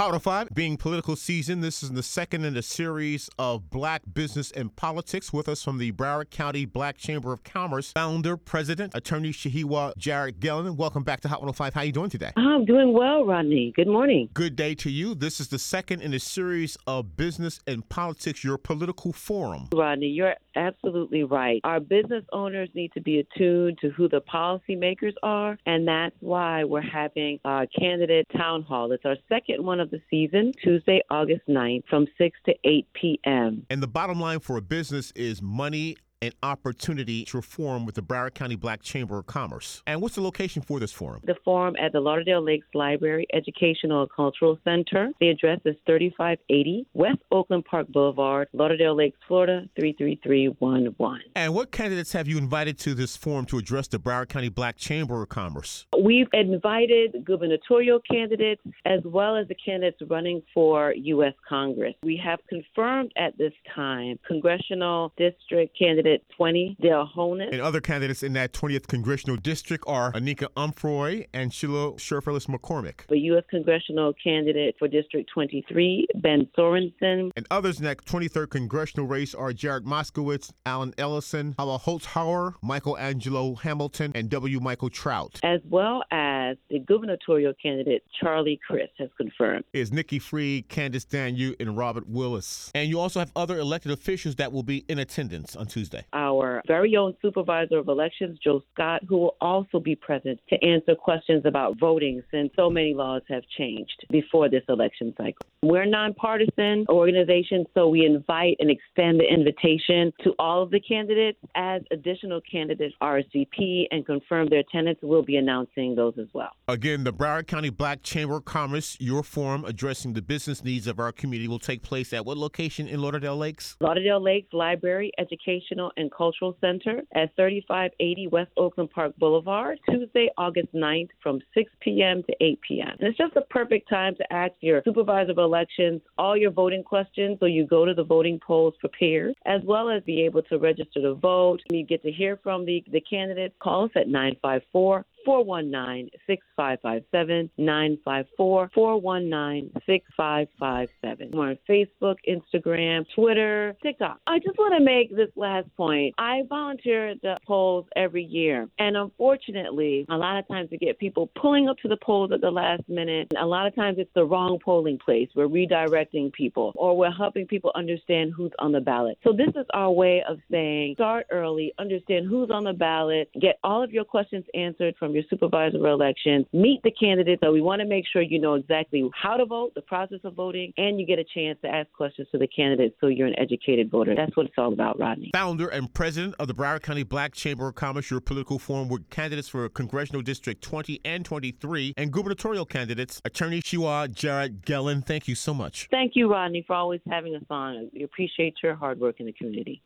Hot 05 being political season, this is the second in a series of Black business and politics. With us from the Broward County Black Chamber of Commerce, founder, president, attorney Shaheewa Jarrett Gelin. Welcome back to Hot 105. How are you doing today? I'm doing well, Rodney. Good morning. Good day to you. This is the second in a series of business and politics, your political forum. Rodney, you're absolutely right. Our business owners need to be attuned to who the policymakers are, and that's why we're having our candidate town hall. It's our second one of the season, Tuesday, August 9th from 6 to 8 p.m. And the bottom line for a business is money an opportunity to reform with the Broward County Black Chamber of Commerce. And what's the location for this forum? The forum at the Lauderdale Lakes Library Educational and Cultural Center. The address is 3580 West Oakland Park Boulevard, Lauderdale Lakes, Florida 33311. And what candidates have you invited to this forum to address the Broward County Black Chamber of Commerce? We've invited gubernatorial candidates as well as the candidates running for U.S. Congress. We have confirmed at this time congressional district candidate candidate 20, Dale Holness. And other candidates in that 20th congressional district are Anika Omphroy and Sheila Cherfilus McCormick. The U.S. congressional candidate for District 23, Ben Sorensen. And others in that 23rd congressional race are Jared Moskowitz, Allen Ellison, Hava Holzhauer, Michael Angelo Hamilton, and W. Michael Trout. As well as the gubernatorial candidate, Charlie Crist, has confirmed. Is Nikki Fried, Cadance Daniel, and Robert Willis. And you also have other elected officials that will be in attendance on Tuesday. Our very own supervisor of elections, Joe Scott, who will also be present to answer questions about voting since so many laws have changed before this election cycle. We're a nonpartisan organization, so we invite and extend the invitation to all of the candidates. As additional candidates RSVP and confirm their attendance, we'll be announcing those as well. Again, the Broward County Black Chamber of Commerce, your forum addressing the business needs of our community, will take place at what location in Lauderdale Lakes? Lauderdale Lakes Library Educational and Cultural Center at 3580 West Oakland Park Boulevard, Tuesday, August 9th from 6 p.m. to 8 p.m. And it's just a perfect time to ask your supervisor of elections all your voting questions so you go to the voting polls prepared, as well as be able to register to vote. You get to hear from the, the candidates. Call us at 954 419 6557 954 419 6557. We're on Facebook, Instagram, Twitter, TikTok. I just want to make this last point. I volunteer at the polls every year, and unfortunately, a lot of times we get people pulling up to the polls at the last minute. A lot of times it's the wrong polling place. We're redirecting people, or we're helping people understand who's on the ballot. So, this is our way of saying start early, understand who's on the ballot, get all of your questions answered from your supervisor elections, meet the candidates. So we want to make sure you know exactly how to vote, the process of voting, and you get a chance to ask questions to the candidates so you're an educated voter. That's what it's all about, Rodney. Founder and president of the Broward County Black Chamber of Commerce, your political forum with candidates for Congressional District 20 and 23 and gubernatorial candidates, Attorney Shaheewa Jarrett Gelin. Thank you so much. Thank you, Rodney, for always having us on. We appreciate your hard work in the community.